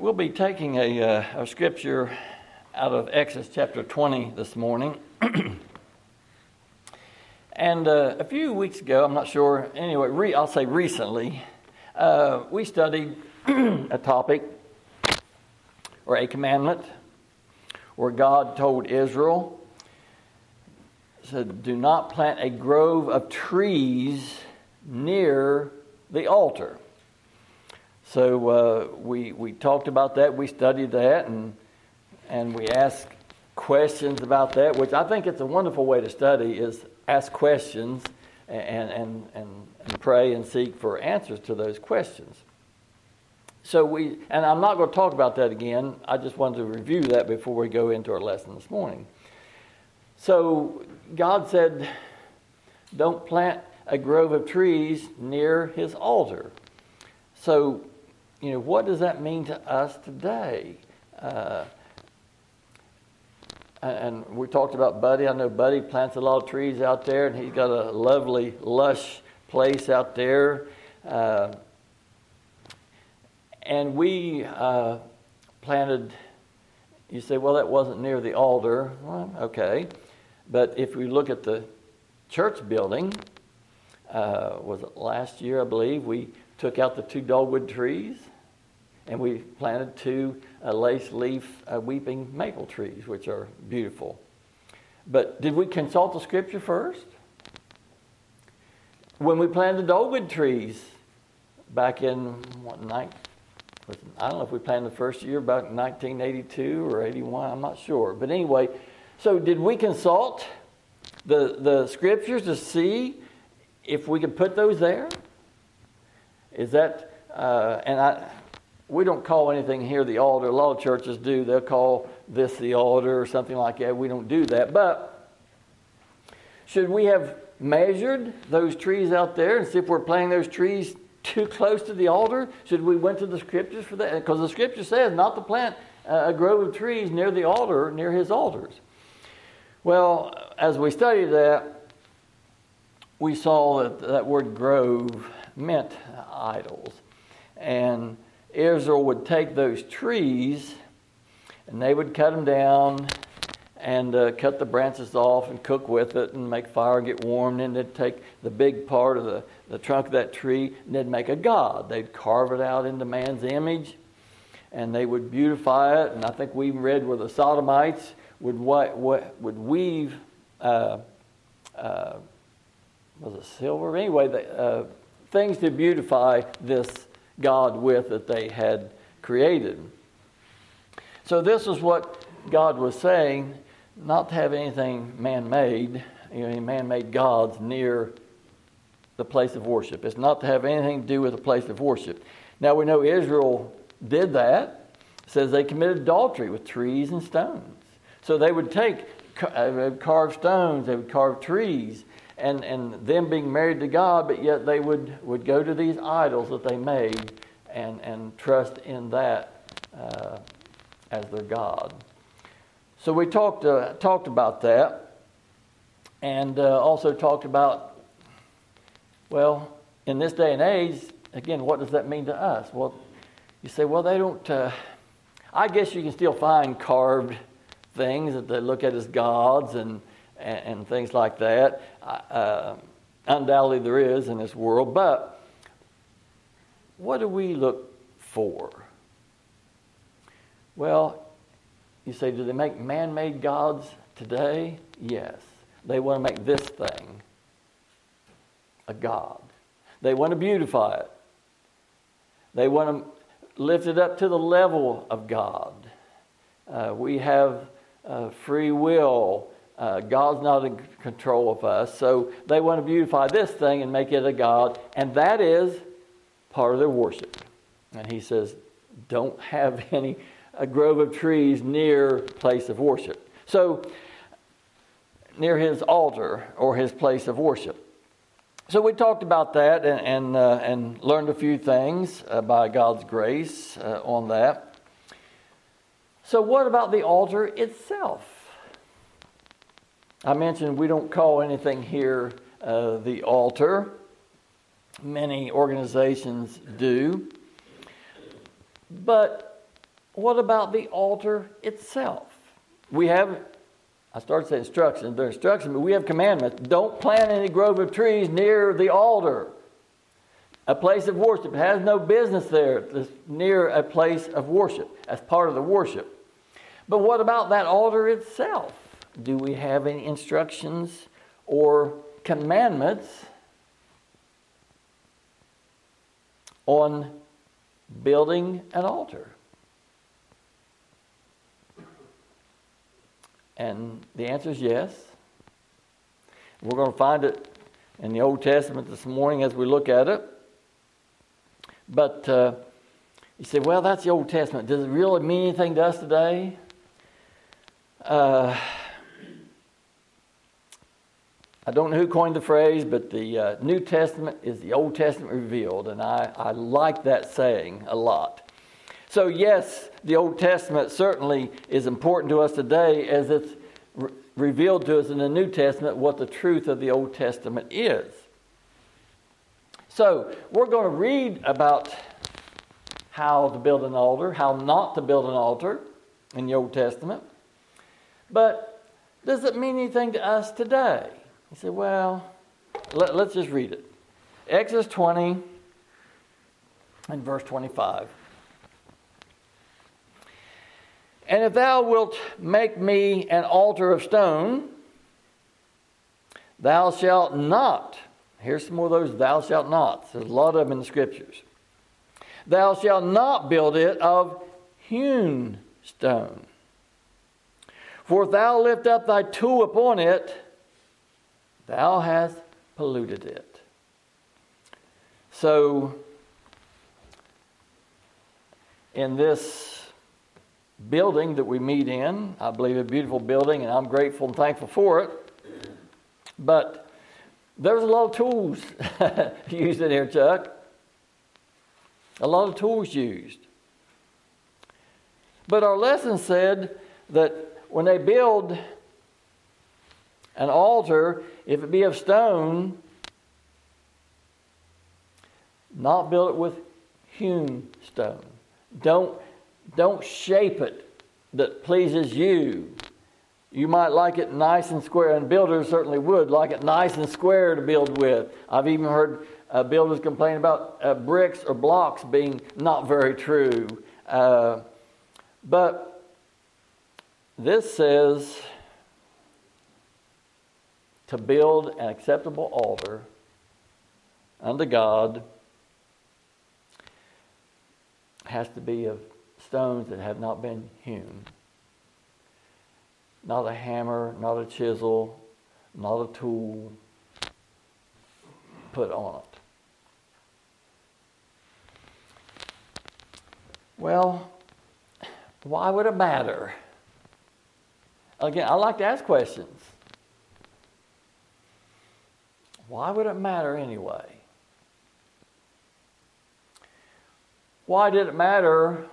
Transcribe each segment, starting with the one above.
We'll be taking a, uh, a scripture out of Exodus chapter 20 this morning. and uh, a few weeks ago, I'm not sure, anyway, re- I'll say recently, uh, we studied a topic or a commandment where God told Israel, said, Do not plant a grove of trees near the altar. So uh, we, we talked about that, we studied that, and, and we asked questions about that, which I think it's a wonderful way to study is ask questions and, and, and, and pray and seek for answers to those questions. So we, and I'm not going to talk about that again. I just wanted to review that before we go into our lesson this morning. So God said, don't plant a grove of trees near his altar. So you know, what does that mean to us today? Uh, and we talked about Buddy. I know Buddy plants a lot of trees out there, and he's got a lovely, lush place out there. Uh, and we uh, planted, you say, well, that wasn't near the altar. Well, okay. But if we look at the church building, uh, was it last year, I believe, we took out the two dogwood trees and we planted two uh, lace leaf uh, weeping maple trees, which are beautiful. But did we consult the scripture first? When we planted dogwood trees back in what night? I don't know if we planted the first year about 1982 or 81. I'm not sure. But anyway, so did we consult the the scriptures to see if we could put those there? Is that uh, and I we don't call anything here the altar. A lot of churches do. They'll call this the altar or something like that. We don't do that. But should we have measured those trees out there and see if we're planting those trees too close to the altar? Should we went to the scriptures for that? Because the scripture says not to plant a grove of trees near the altar, near his altars. Well, as we studied that, we saw that that word grove meant idols. And Israel would take those trees and they would cut them down and uh, cut the branches off and cook with it and make fire and get warm. And then they'd take the big part of the, the trunk of that tree and they'd make a god. They'd carve it out into man's image and they would beautify it. And I think we read where the Sodomites would, what, what, would weave, uh, uh, was it silver? Anyway, uh, things to beautify this God with that they had created. So, this is what God was saying not to have anything man made, you know, any man made gods near the place of worship. It's not to have anything to do with the place of worship. Now, we know Israel did that. It says they committed adultery with trees and stones. So, they would take, uh, carve stones, they would carve trees, and, and them being married to God, but yet they would, would go to these idols that they made and, and trust in that uh, as their God. So we talked, uh, talked about that and uh, also talked about, well, in this day and age, again, what does that mean to us? Well, you say, well, they don't, uh, I guess you can still find carved things that they look at as gods and, and, and things like that. Uh, undoubtedly, there is in this world, but what do we look for? Well, you say, do they make man made gods today? Yes. They want to make this thing a god. They want to beautify it. They want to lift it up to the level of God. Uh, we have uh, free will uh, God's not in control of us. So they want to beautify this thing and make it a God. And that is part of their worship. And he says, don't have any a grove of trees near place of worship. So near his altar or his place of worship. So we talked about that and and, uh, and learned a few things uh, by God's grace uh, on that. So what about the altar itself? I mentioned we don't call anything here uh, the altar. Many organizations do. But what about the altar itself? We have, I started saying instructions, they're instructions, but we have commandments. Don't plant any grove of trees near the altar, a place of worship. Has no business there, it's near a place of worship, as part of the worship. But what about that altar itself? Do we have any instructions or commandments on building an altar? And the answer is yes. We're going to find it in the Old Testament this morning as we look at it. But uh, you say, well, that's the Old Testament. Does it really mean anything to us today? Uh, I don't know who coined the phrase, but the uh, New Testament is the Old Testament revealed, and I, I like that saying a lot. So, yes, the Old Testament certainly is important to us today as it's re- revealed to us in the New Testament what the truth of the Old Testament is. So, we're going to read about how to build an altar, how not to build an altar in the Old Testament. But does it mean anything to us today? You said, well, let, us just read it. Exodus 20 and verse 25. And if thou wilt make me an altar of stone, thou shalt not. Here's some more of those thou shalt not. There's a lot of them in the scriptures. Thou shalt not build it of hewn stone. For if thou lift up thy tool upon it, thou hast polluted it. So, in this building that we meet in. I believe a beautiful building, and I'm grateful and thankful for it. But there's a lot of tools used in here, Chuck. A lot of tools used. But our lesson said that when they build an altar, if it be of stone, not build it with hewn stone. Don't don't shape it that pleases you. You might like it nice and square, and builders certainly would like it nice and square to build with. I've even heard uh, builders complain about uh, bricks or blocks being not very true. Uh, but this says to build an acceptable altar unto God has to be of stones that have not been hewn. Not a hammer, not a chisel, not a tool put on it. Well, why would it matter? Again, I like to ask questions. Why would it matter anyway? Why did it matter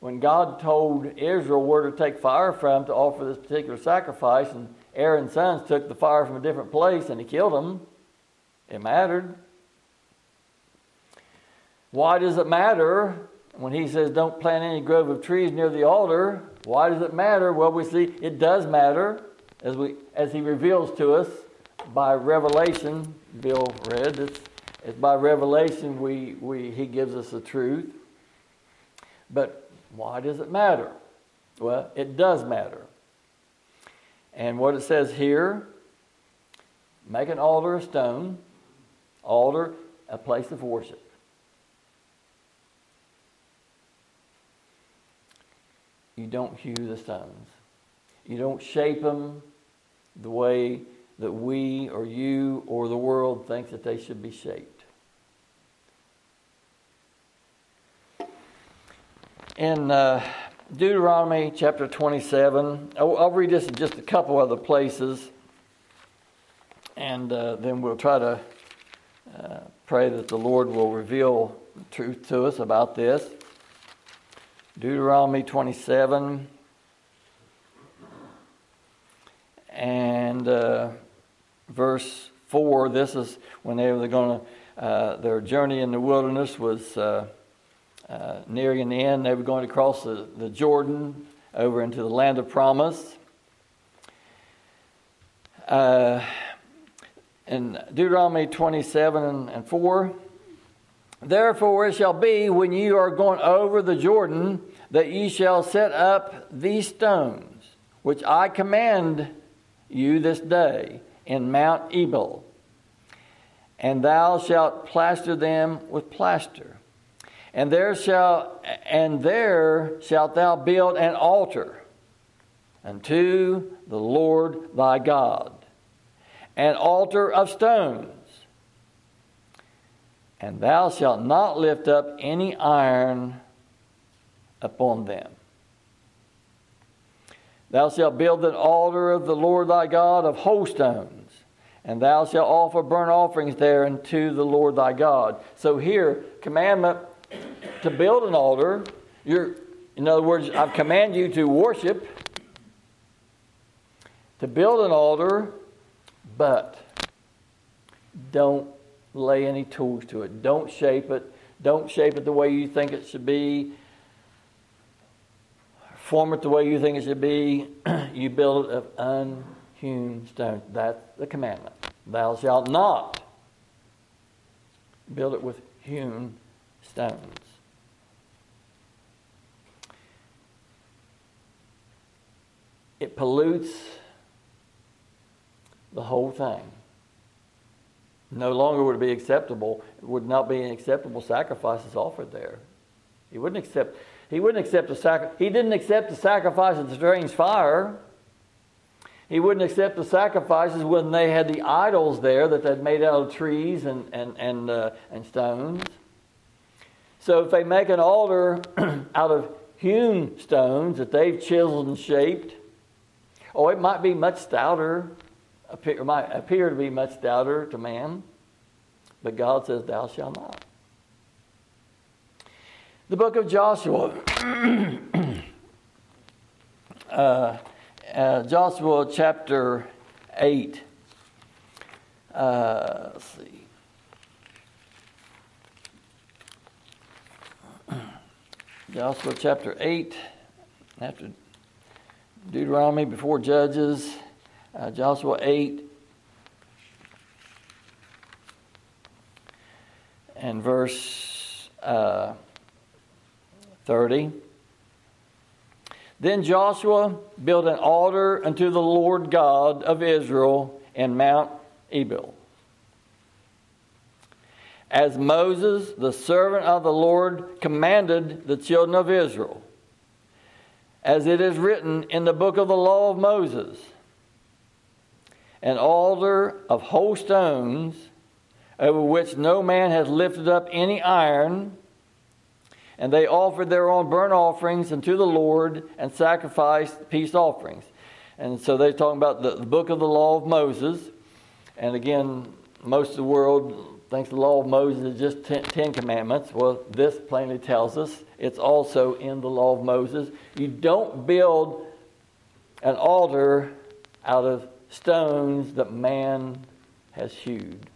when God told Israel where to take fire from to offer this particular sacrifice, and Aaron's sons took the fire from a different place and he killed them, it mattered. Why does it matter when he says don't plant any grove of trees near the altar? Why does it matter? Well, we see it does matter as we as he reveals to us by revelation. Bill read it's, it's by revelation we, we he gives us the truth. But why does it matter? Well, it does matter. And what it says here make an altar of stone, altar, a place of worship. You don't hew the stones. You don't shape them the way that we or you or the world thinks that they should be shaped. in uh, Deuteronomy chapter 27. I'll, I'll, read this in just a couple other places, and uh, then we'll try to uh, pray that the Lord will reveal truth to us about this. Deuteronomy 27 and uh, verse 4. This is when they were going to, uh, their journey in the wilderness was uh, uh, nearing the end. They were going to cross the, the Jordan over into the land of promise. Uh, in Deuteronomy 27 and 4, Therefore it shall be when you are going over the Jordan that ye shall set up these stones, which I command you this day in Mount Ebal, and thou shalt plaster them with plaster. And there shall and there shalt thou build an altar unto the Lord thy God, an altar of stones. And thou shalt not lift up any iron upon them. Thou shalt build an altar of the Lord thy God of whole stones, and thou shalt offer burnt offerings there unto the Lord thy God. So here, commandment to build an altar. You're, in other words, I command you to worship, to build an altar, but don't lay any tools to it. Don't shape it. Don't shape it the way you think it should be form it the way you think it should be. you build it of unhewn stone. That's the commandment. Thou shalt not build it with hewn stones. It pollutes the whole thing. No longer would it be acceptable, it would not be an acceptable sacrifices offered there. He wouldn't accept he wouldn't accept the sacri- He didn't accept the sacrifice of the strange fire. He wouldn't accept the sacrifices when they had the idols there that they'd made out of trees and, and, and, uh, and stones. So if they make an altar out of hewn stones that they've chiseled and shaped, oh, it might be much stouter, appear, might appear to be much stouter to man, but God says, Thou shalt not. The book of Joshua. uh, uh, Joshua chapter 8. Uh, let's see. Joshua chapter 8, after Deuteronomy, before Judges, uh, Joshua 8, and verse uh, 30. Then Joshua built an altar unto the Lord God of Israel in Mount Ebal. As Moses, the servant of the Lord, commanded the children of Israel, as it is written in the book of the law of Moses, an altar of whole stones, over which no man has lifted up any iron and they offered their own burnt offerings unto the Lord and sacrificed peace offerings. And so they're talking about the, the book of the law of Moses. And again, most of the world thinks the law of Moses is just ten, ten Commandments. Well, this plainly tells us it's also in the law of Moses. You don't build an altar out of stones that man has hewed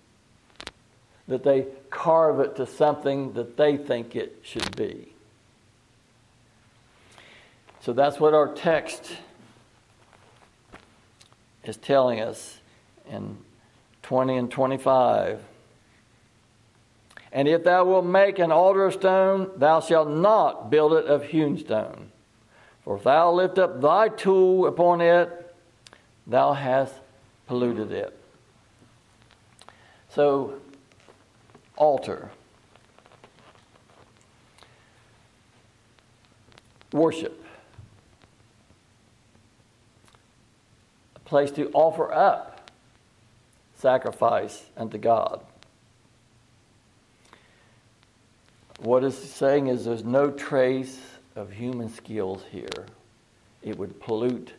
that they carve it to something that they think it should be. So that's what our text is telling us in 20 and 25. And if thou wilt make an altar of stone, thou shalt not build it of hewn stone. For if thou lift up thy tool upon it, thou hast polluted it. So altar. Worship. A place to offer up sacrifice unto God. What it's saying is there's no trace of human skills here. It would pollute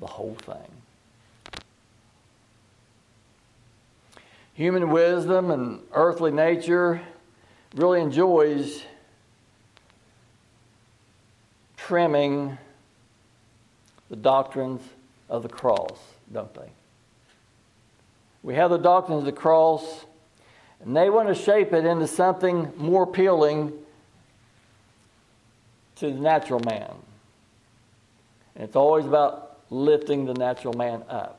the whole thing. Human wisdom and earthly nature really enjoys trimming the doctrines of the cross, don't they? We have the doctrines of the cross, and they want to shape it into something more appealing to the natural man. And it's always about lifting the natural man up.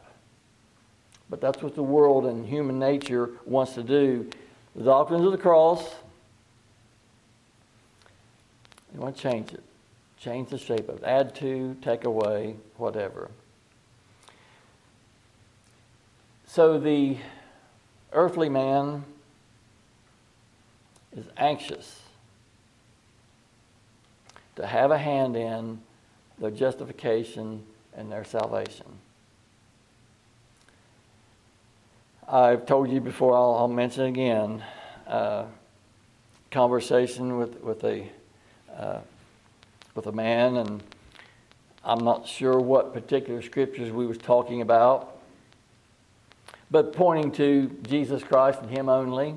But that's what the world and human nature wants to do. The doctrines of the cross, they want to change it, change the shape of it, add to, take away, whatever. So the earthly man is anxious to have a hand in their justification and their salvation. I've told you before, I'll, I'll mention again. Uh, conversation with, with a uh, with a man, and I'm not sure what particular scriptures we was talking about, but pointing to Jesus Christ and Him only,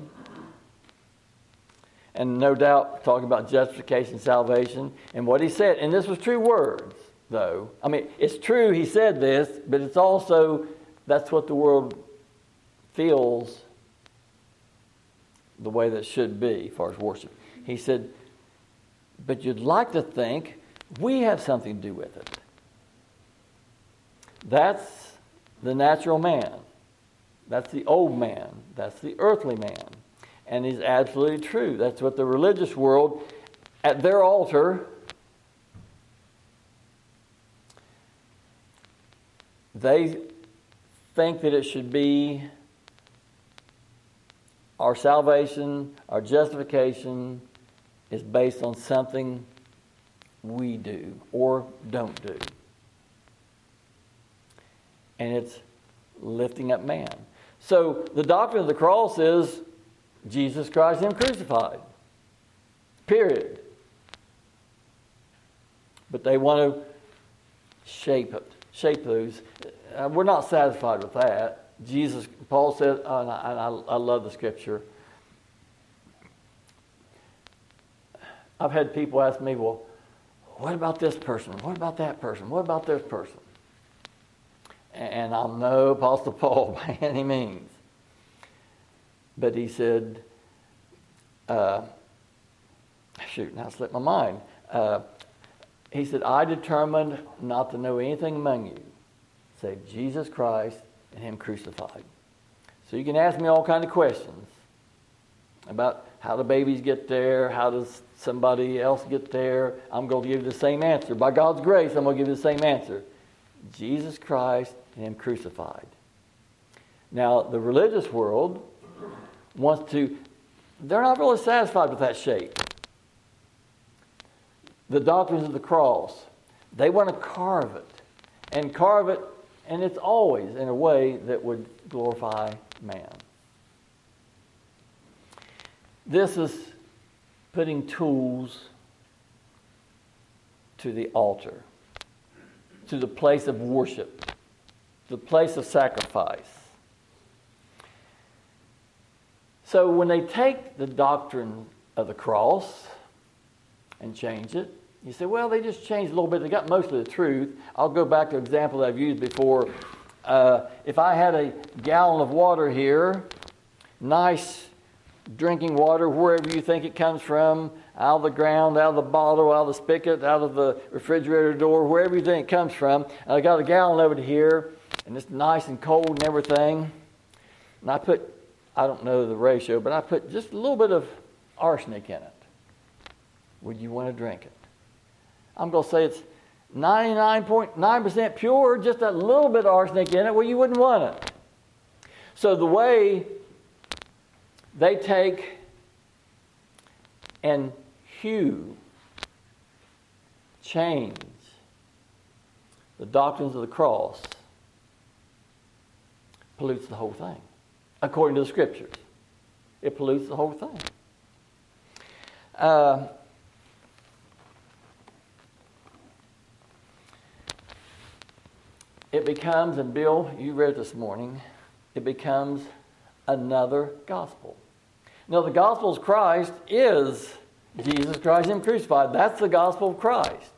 and no doubt talking about justification, salvation, and what He said. And this was true words, though. I mean, it's true He said this, but it's also that's what the world feels the way that should be as far as worship. He said, but you'd like to think we have something to do with it. That's the natural man. That's the old man. That's the earthly man. And he's absolutely true. That's what the religious world, at their altar, they think that it should be our salvation, our justification is based on something we do or don't do. And it's lifting up man. So the doctrine of the cross is Jesus Christ, Him crucified. Period. But they want to shape it, shape those. Uh, we're not satisfied with that. Jesus, Paul said, and, I, and I, I love the scripture. I've had people ask me, well, what about this person? What about that person? What about this person? And I'm no Apostle Paul by any means. But he said, uh, shoot, now I slipped my mind. Uh, he said, I determined not to know anything among you save Jesus Christ and Him crucified. So you can ask me all kinds of questions about how do babies get there, how does somebody else get there. I'm going to give you the same answer. By God's grace, I'm going to give you the same answer. Jesus Christ and Him crucified. Now, the religious world wants to, they're not really satisfied with that shape. The doctrines of the cross, they want to carve it and carve it and it's always in a way that would glorify man. This is putting tools to the altar, to the place of worship, the place of sacrifice. So when they take the doctrine of the cross and change it, you say, well, they just changed a little bit. They got most of the truth. I'll go back to an example that I've used before. Uh, if I had a gallon of water here, nice drinking water, wherever you think it comes from, out of the ground, out of the bottle, out of the spigot, out of the refrigerator door, wherever you think it comes from, and I got a gallon of it here, and it's nice and cold and everything. And I put, I don't know the ratio, but I put just a little bit of arsenic in it. Would you want to drink it? I'm going to say it's 99.9% pure, just a little bit of arsenic in it, well, you wouldn't want it. So the way they take and hew, change the doctrines of the cross, pollutes the whole thing, according to the scriptures. It pollutes the whole thing. Uh, it becomes, and Bill, you read this morning, it becomes another gospel. Now, the gospel of Christ is Jesus Christ Him crucified. That's the gospel of Christ.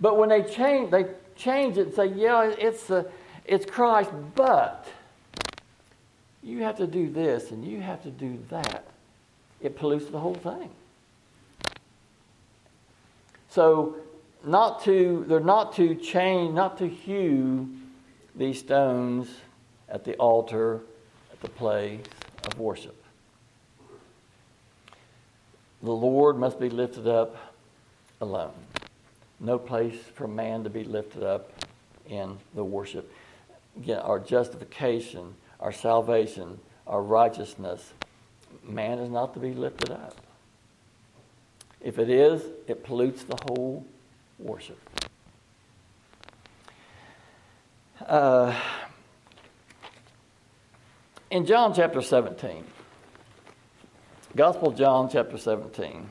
But when they change, they change it and say, yeah, it's, the, it's Christ, but you have to do this and you have to do that. It pollutes the whole thing. So not to they're not to change, not to hew these stones at the altar at the place of worship. The Lord must be lifted up alone. No place for man to be lifted up in the worship. Again, our justification, our salvation, our righteousness, man is not to be lifted up. If it is, it pollutes the whole worship. Uh, in John chapter 17, Gospel John chapter 17.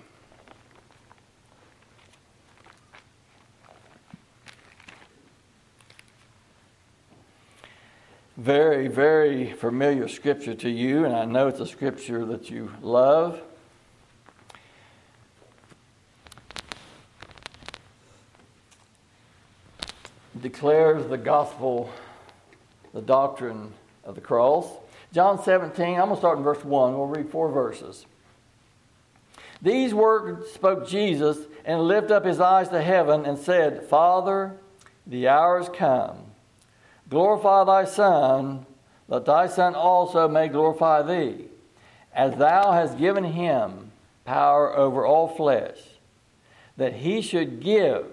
Very, very familiar scripture to you, and I know it's a scripture that you love. Declares the gospel, the doctrine of the cross. John 17, I'm going to start in verse 1. We'll read four verses. These words spoke Jesus and lifted up his eyes to heaven and said, Father, the hour is come. Glorify thy Son, that thy Son also may glorify thee, as thou hast given him power over all flesh, that he should give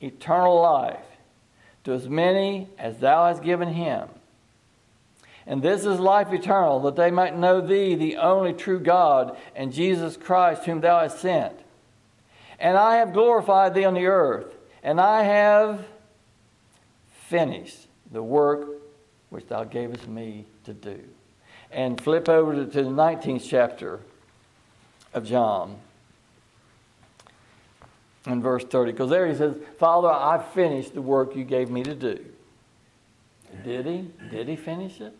eternal life to as many as thou hast given him. And this is life eternal, that they might know thee, the only true God, and Jesus Christ, whom thou hast sent. And I have glorified thee on the earth, and I have finished the work which thou gavest me to do. And flip over to, the 19th chapter of John in verse 30, because there he says, Father, I finished the work you gave me to do. Did he? Did he finish it?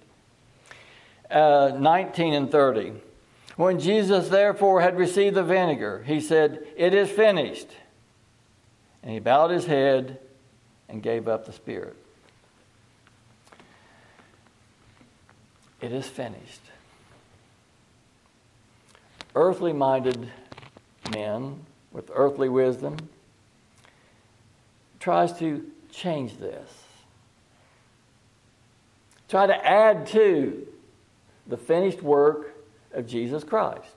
uh, 19 and 30. When Jesus therefore had received the vinegar, he said, It is finished. And he bowed his head and gave up the spirit. It is finished. Earthly minded men with earthly wisdom tries to change this. Try to add to the finished work of Jesus Christ.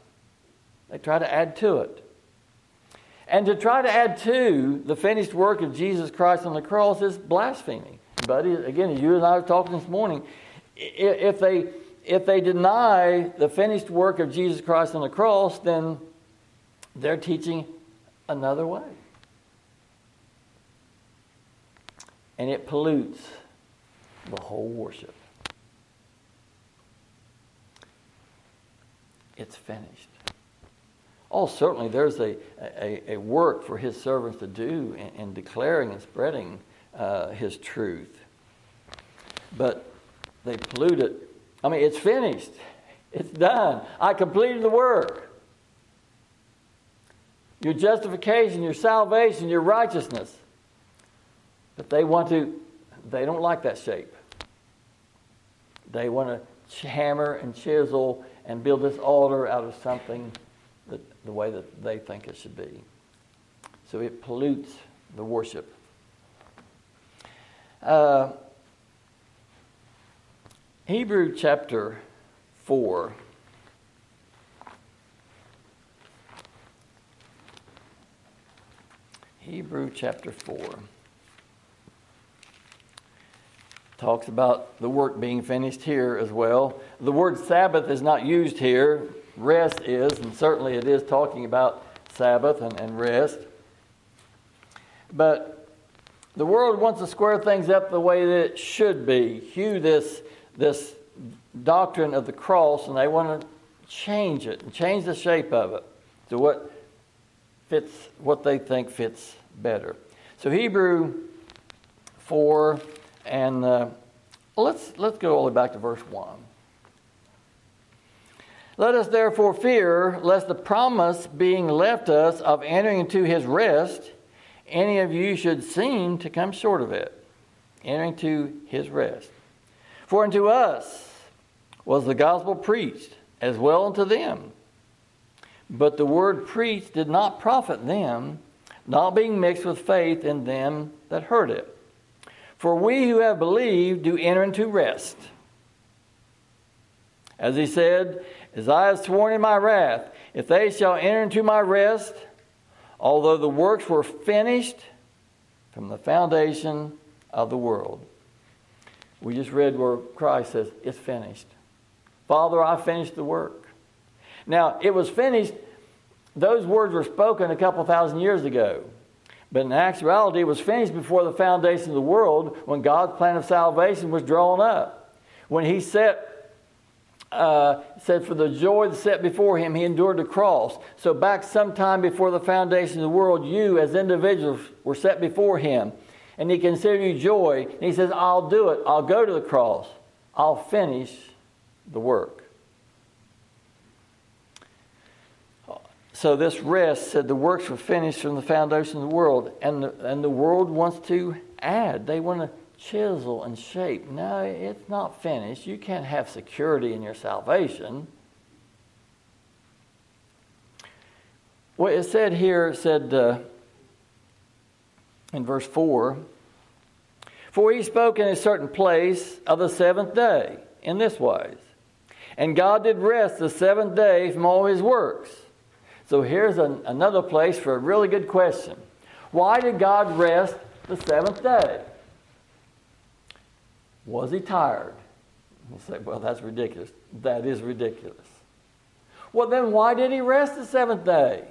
They try to add to it. And to try to add to the finished work of Jesus Christ on the cross is blasphemy. But again, as you and I were talking this morning, if they, if they deny the finished work of Jesus Christ on the cross, then they're teaching another way. And it pollutes the whole worship. it's finished. Oh, certainly there's a, a, a work for his servants to do in, in declaring and spreading uh, his truth. But they pollute it. I mean, it's finished. It's done. I completed the work. Your justification, your salvation, your righteousness. But they want to, they don't like that shape. They want to hammer and chisel and build this altar out of something that, the way that they think it should be. So it pollutes the worship. Uh, Hebrew chapter 4. Hebrew chapter 4 talks about the work being finished here as well. The word Sabbath is not used here, rest is, and certainly it is talking about Sabbath and, and rest. But the world wants to square things up the way that it should be, hew this, this doctrine of the cross, and they want to change it and change the shape of it to what fits what they think fits better. So Hebrew 4 and uh, let's, let's go all the way back to verse 1. Let us therefore fear, lest the promise being left us of entering into his rest, any of you should seem to come short of it, entering to his rest. For unto us was the gospel preached, as well unto them. But the word preached did not profit them, not being mixed with faith in them that heard it. For we who have believed do enter into rest. As he said, As I have sworn in my wrath, if they shall enter into my rest, although the works were finished from the foundation of the world. We just read where Christ says, It's finished. Father, I finished the work. Now, it was finished, those words were spoken a couple thousand years ago. But in actuality, it was finished before the foundation of the world when God's plan of salvation was drawn up. When He set uh, said, For the joy that set before him, he endured the cross. So, back sometime before the foundation of the world, you as individuals were set before him. And he considered you joy. And he says, I'll do it. I'll go to the cross. I'll finish the work. So, this rest said the works were finished from the foundation of the world. And the, and the world wants to add, they want to chisel and shape. No, it's not finished. You can't have security in your salvation. What it said here, it said uh, in verse 4 For he spoke in a certain place of the seventh day in this wise. And God did rest the seventh day from all his works. So here's an, another place for a really good question. Why did God rest the seventh day? Was he tired? We'll say, well, that's ridiculous. That is ridiculous. Well, then why did he rest the seventh day?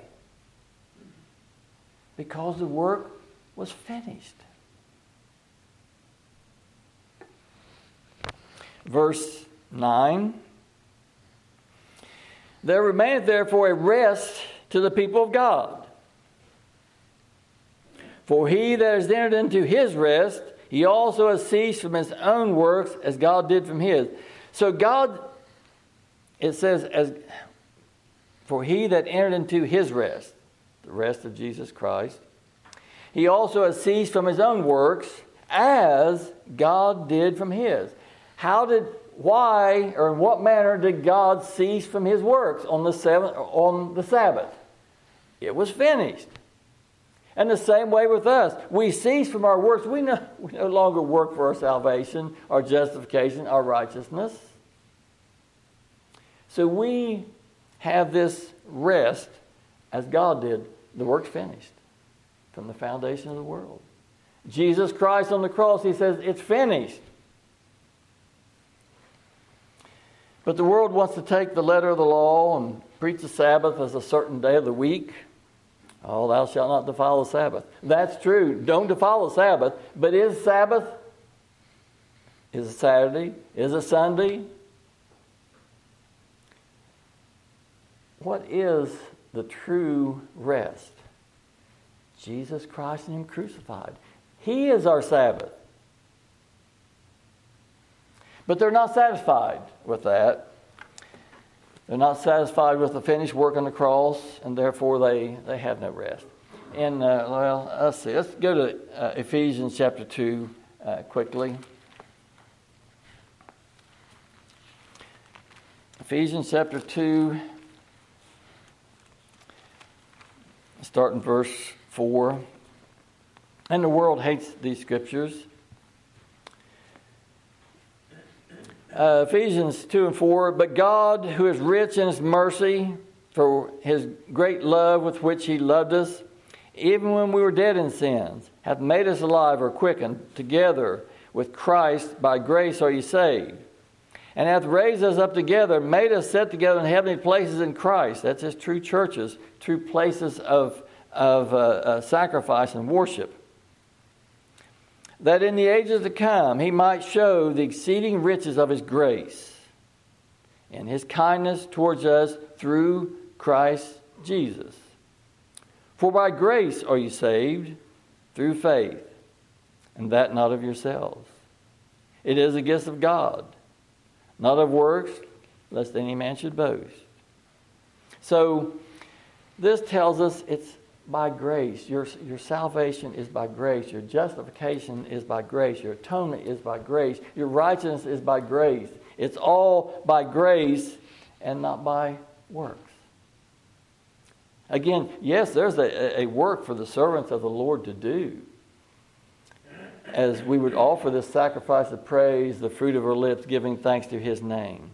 Because the work was finished. Verse 9 There remaineth therefore a rest to the people of God. For he that has entered into his rest he also has ceased from his own works as God did from his. So God, it says, as for he that entered into his rest, the rest of Jesus Christ, he also has ceased from his own works as God did from his. How did why or in what manner did God cease from his works on the seventh on the Sabbath? It was finished. And the same way with us. We cease from our works. We no, we no longer work for our salvation, our justification, our righteousness. So we have this rest as God did. The work's finished from the foundation of the world. Jesus Christ on the cross, he says, it's finished. But the world wants to take the letter of the law and preach the Sabbath as a certain day of the week. Oh, thou shalt not defile the Sabbath. That's true. Don't defile the Sabbath. But is Sabbath? Is it Saturday? Is it Sunday? What is the true rest? Jesus Christ and Him crucified. He is our Sabbath. But they're not satisfied with that. They're not satisfied with the finished work on the cross, and therefore they, they have no rest. And, uh, well, let's see. Let's go to uh, Ephesians chapter 2 uh, quickly. Ephesians chapter 2, starting verse 4. And the world hates these scriptures Uh, Ephesians 2 and 4. But God, who is rich in his mercy, for his great love with which he loved us, even when we were dead in sins, hath made us alive or quickened together with Christ. By grace are ye saved. And hath raised us up together, made us set together in heavenly places in Christ. That's his true churches, true places of, of uh, uh, sacrifice and worship that in the ages to come he might show the exceeding riches of his grace and his kindness towards us through Christ Jesus. For by grace are you saved through faith, and that not of yourselves. It is a gift of God, not of works, lest any man should boast. So, this tells us it's by grace. Your, your salvation is by grace. Your justification is by grace. Your atonement is by grace. Your righteousness is by grace. It's all by grace and not by works. Again, yes, there's a, a work for the servants of the Lord to do. As we would offer this sacrifice of praise, the fruit of our lips, giving thanks to his name.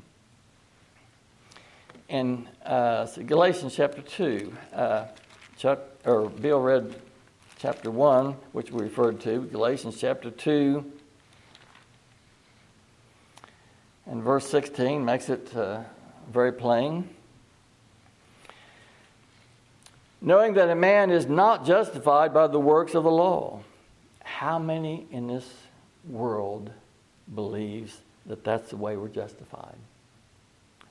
In uh, so Galatians chapter 2, uh, Chuck, or Bill read chapter 1, which we referred to, Galatians chapter 2, and verse 16 makes it uh, very plain. Knowing that a man is not justified by the works of the law. How many in this world believes that that's the way we're justified?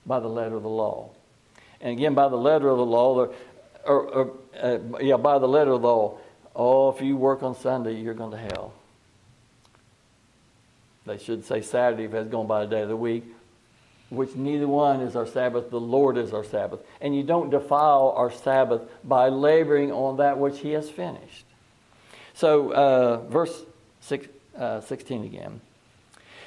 By the letter of the law. And again, by the letter of the law, or, or uh, yeah, by the letter of the law, oh, if you work on Sunday, you're going to hell. They should say Saturday if it's gone by the day of the week, which neither one is our Sabbath. The Lord is our Sabbath. And you don't defile our Sabbath by laboring on that which He has finished. So, uh, verse six, uh, 16 again.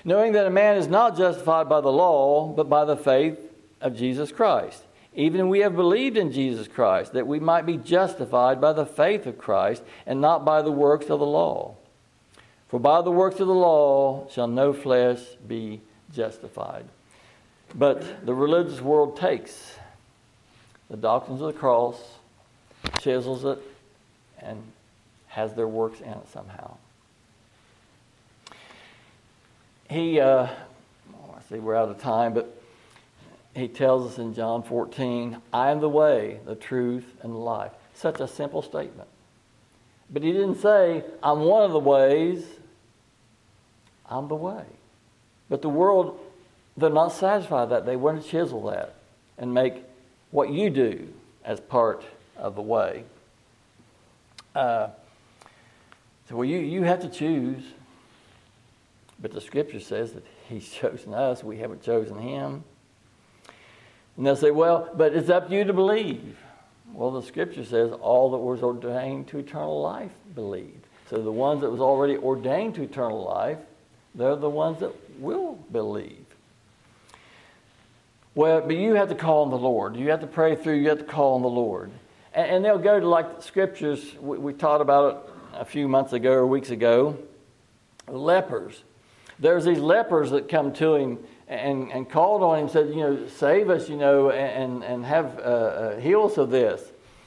Knowing that a man is not justified by the law, but by the faith of Jesus Christ. Even we have believed in Jesus Christ, that we might be justified by the faith of Christ and not by the works of the law. For by the works of the law shall no flesh be justified. But the religious world takes the doctrines of the cross, chisels it, and has their works in it somehow. He, uh, oh, I see we're out of time, but he tells us in John 14, I am the way, the truth, and the life. Such a simple statement. But he didn't say, I'm one of the ways, I'm the way. But the world, they're not satisfied that. They want to chisel that and make what you do as part of the way. Uh, so, well, you, you have to choose. But the scripture says that he's chosen us, we haven't chosen him. And they'll say, well, but it's up to you to believe. Well, the scripture says all that was ordained to eternal life believed. So the ones that was already ordained to eternal life, they're the ones that will believe. Well, but you have to call on the Lord. You have to pray through. You have to call on the Lord. And, and they'll go to like the scriptures. We, we taught about it a few months ago or weeks ago. Lepers. There's these lepers that come to him and, and called on him, said, you know, save us, you know, and, and have uh, uh, heal us of this.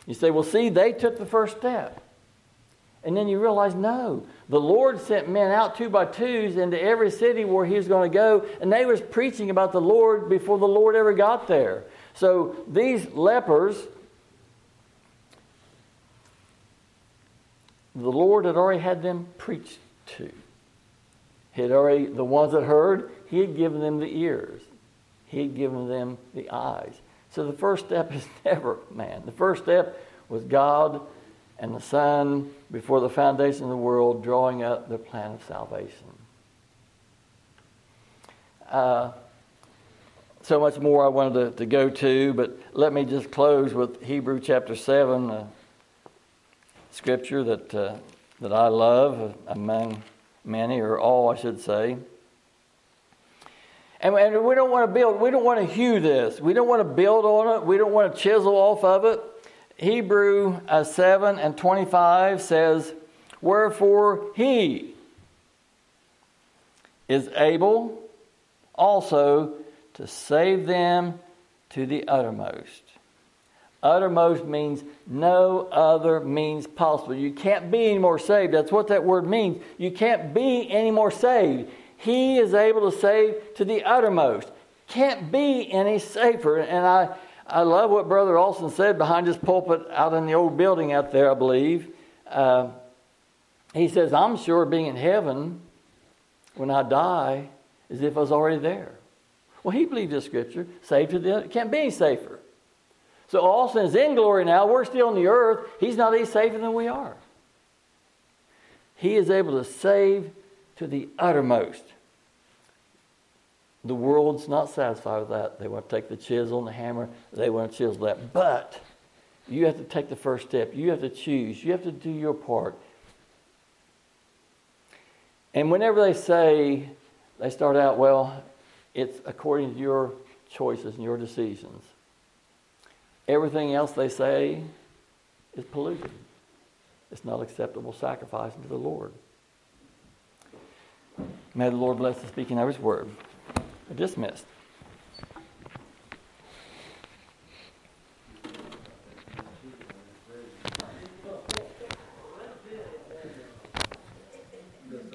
You say, well, see, they took the first step. And then you realize, no, the Lord sent men out two by twos into every city where he was going to go, and they was preaching about the Lord before the Lord ever got there. So these lepers, the Lord had already had them preached to. He had already, the ones that heard, he had given them the ears, He had given them the eyes. So the first step is never man. The first step was God and the Son before the foundation of the world drawing up the plan of salvation. Uh, so much more I wanted to, to, go to, but let me just close with Hebrew chapter 7, a scripture that, uh, that I love among many, or all, I should say. And, and we don't want to build, we don't want to hew this. We don't want to build on it. We don't want to chisel off of it. Hebrew uh, 7 and 25 says, Wherefore he is able also to save them to the uttermost. Uttermost means no other means possible. You can't be any more saved. That's what that word means. You can't be any more saved. He is able to save to the uttermost. Can't be any safer. And I, I love what Brother Olson said behind his pulpit out in the old building out there, I believe. Uh, he says, I'm sure being in heaven when I die is if I was already there. Well, he believed this scripture, saved to the can't be any safer. So is in glory now. We're still on the earth. He's not any safer than we are. He is able to save to the uttermost. The world's not satisfied with that. They want to take the chisel and the hammer, they want to chisel that. But you have to take the first step. You have to choose. You have to do your part. And whenever they say, they start out, well, it's according to your choices and your decisions. Everything else they say is polluted. It's not acceptable sacrifice unto the Lord. May the Lord bless the speaking of his word. Dismissed.